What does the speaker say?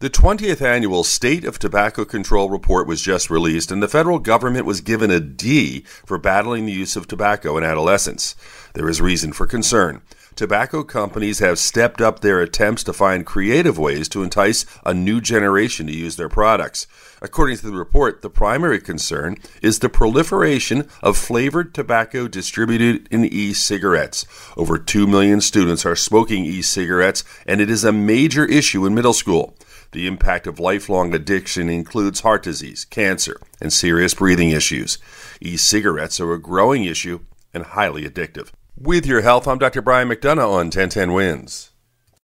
The 20th annual State of Tobacco Control report was just released, and the federal government was given a D for battling the use of tobacco in adolescents. There is reason for concern. Tobacco companies have stepped up their attempts to find creative ways to entice a new generation to use their products. According to the report, the primary concern is the proliferation of flavored tobacco distributed in e cigarettes. Over 2 million students are smoking e cigarettes, and it is a major issue in middle school. The impact of lifelong addiction includes heart disease, cancer, and serious breathing issues. E cigarettes are a growing issue and highly addictive. With your health, I'm Dr. Brian McDonough on 1010 Wins.